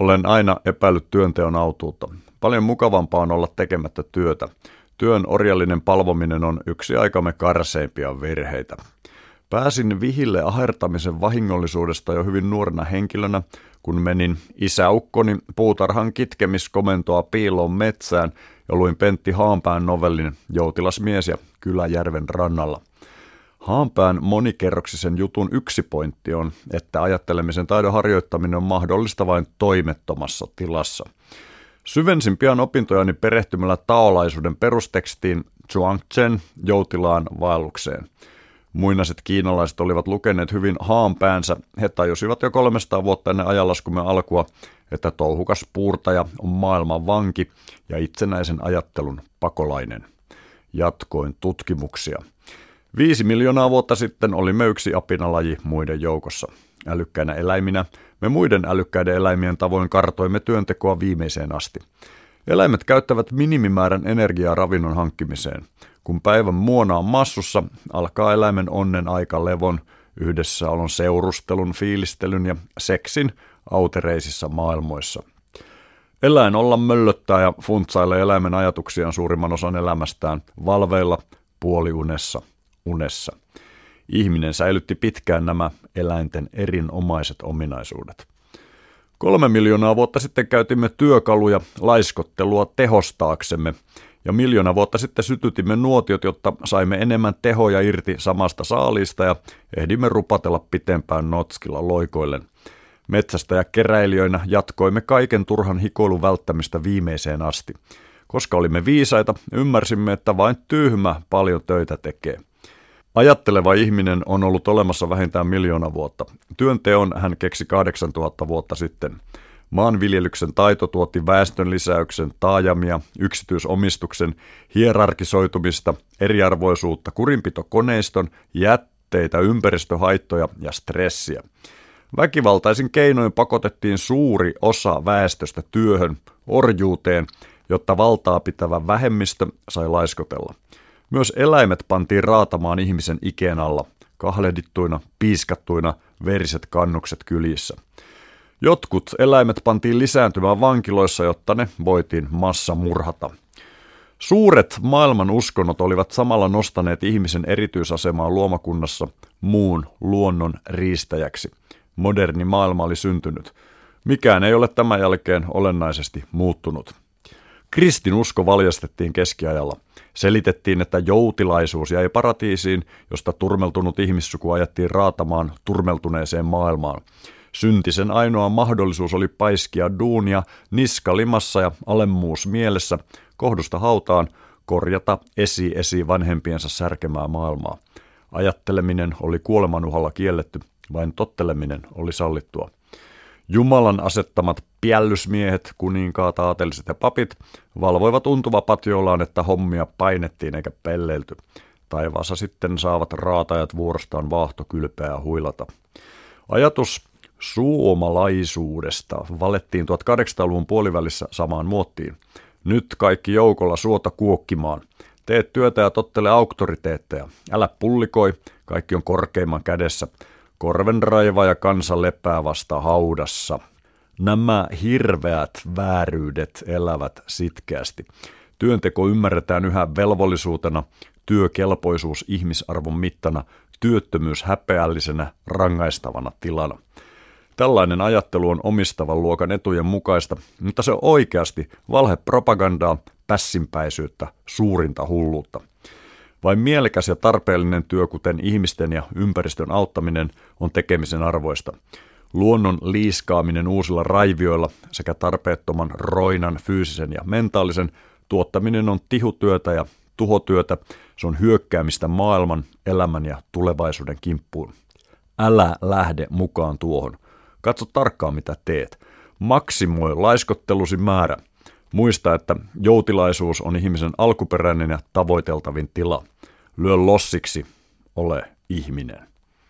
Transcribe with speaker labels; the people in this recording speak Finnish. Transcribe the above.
Speaker 1: Olen aina epäillyt työnteon autuutta. Paljon mukavampaa on olla tekemättä työtä. Työn orjallinen palvominen on yksi aikamme karseimpia virheitä. Pääsin vihille ahertamisen vahingollisuudesta jo hyvin nuorena henkilönä, kun menin isäukkoni puutarhan kitkemiskomentoa piiloon metsään ja luin Pentti Haanpään novellin Joutilasmies ja Kyläjärven rannalla. Haanpään monikerroksisen jutun yksi pointti on, että ajattelemisen taidon harjoittaminen on mahdollista vain toimettomassa tilassa. Syvensin pian opintojani perehtymällä taolaisuuden perustekstiin Zhuangchen joutilaan vaellukseen. Muinaiset kiinalaiset olivat lukeneet hyvin haanpäänsä. He tajusivat jo 300 vuotta ennen ajanlaskumme alkua, että touhukas puurtaja on maailman vanki ja itsenäisen ajattelun pakolainen. Jatkoin tutkimuksia. Viisi miljoonaa vuotta sitten olimme yksi apinalaji muiden joukossa. Älykkäinä eläiminä me muiden älykkäiden eläimien tavoin kartoimme työntekoa viimeiseen asti. Eläimet käyttävät minimimäärän energiaa ravinnon hankkimiseen. Kun päivän muona on massussa, alkaa eläimen onnen aika levon, yhdessäolon seurustelun, fiilistelyn ja seksin autereisissa maailmoissa. Eläin olla möllöttää ja funtsailee eläimen ajatuksiaan suurimman osan elämästään valveilla, puoliunessa, unessa. Ihminen säilytti pitkään nämä eläinten erinomaiset ominaisuudet. Kolme miljoonaa vuotta sitten käytimme työkaluja laiskottelua tehostaaksemme, ja miljoona vuotta sitten sytytimme nuotiot, jotta saimme enemmän tehoja irti samasta saalista ja ehdimme rupatella pitempään notskilla loikoillen. Metsästä ja keräilijöinä jatkoimme kaiken turhan hikoilun välttämistä viimeiseen asti. Koska olimme viisaita, ymmärsimme, että vain tyhmä paljon töitä tekee. Ajatteleva ihminen on ollut olemassa vähintään miljoona vuotta. Työnteon hän keksi 8000 vuotta sitten. Maanviljelyksen taito tuotti väestön lisäyksen, taajamia, yksityisomistuksen, hierarkisoitumista, eriarvoisuutta, kurinpitokoneiston, jätteitä, ympäristöhaittoja ja stressiä. Väkivaltaisin keinoin pakotettiin suuri osa väestöstä työhön, orjuuteen, jotta valtaa pitävä vähemmistö sai laiskotella. Myös eläimet pantiin raatamaan ihmisen ikeen alla, kahlehdittuina, piiskattuina, veriset kannukset kylissä. Jotkut eläimet pantiin lisääntymään vankiloissa, jotta ne voitiin massa murhata. Suuret maailman uskonnot olivat samalla nostaneet ihmisen erityisasemaa luomakunnassa muun luonnon riistäjäksi. Moderni maailma oli syntynyt. Mikään ei ole tämän jälkeen olennaisesti muuttunut. Kristinusko valjastettiin keskiajalla. Selitettiin, että joutilaisuus jäi paratiisiin, josta turmeltunut ihmissuku ajettiin raatamaan turmeltuneeseen maailmaan. Syntisen ainoa mahdollisuus oli paiskia duunia niska limassa ja alemmuus mielessä, kohdusta hautaan, korjata esi-esi vanhempiensa särkemää maailmaa. Ajatteleminen oli kuolemanuhalla kielletty, vain totteleminen oli sallittua. Jumalan asettamat piällysmiehet, kuninkaat, aateliset ja papit valvoivat untuva patjoillaan, että hommia painettiin eikä pelleilty. Taivaassa sitten saavat raatajat vuorostaan vaahtokylpeä huilata. Ajatus suomalaisuudesta valettiin 1800-luvun puolivälissä samaan muottiin. Nyt kaikki joukolla suota kuokkimaan. Teet työtä ja tottele auktoriteetteja. Älä pullikoi, kaikki on korkeimman kädessä. Korven raiva ja kansa lepää vasta haudassa. Nämä hirveät vääryydet elävät sitkeästi. Työnteko ymmärretään yhä velvollisuutena, työkelpoisuus ihmisarvon mittana, työttömyys häpeällisenä, rangaistavana tilana. Tällainen ajattelu on omistavan luokan etujen mukaista, mutta se on oikeasti valhepropagandaa, pässinpäisyyttä, suurinta hulluutta. Vain mielekäs ja tarpeellinen työ, kuten ihmisten ja ympäristön auttaminen, on tekemisen arvoista. Luonnon liiskaaminen uusilla raivioilla sekä tarpeettoman roinan fyysisen ja mentaalisen tuottaminen on tihutyötä ja tuhotyötä. Se on hyökkäämistä maailman, elämän ja tulevaisuuden kimppuun. Älä lähde mukaan tuohon. Katso tarkkaan mitä teet. Maksimoi laiskottelusi määrä. Muista, että joutilaisuus on ihmisen alkuperäinen ja tavoiteltavin tila. Lyö lossiksi, ole ihminen.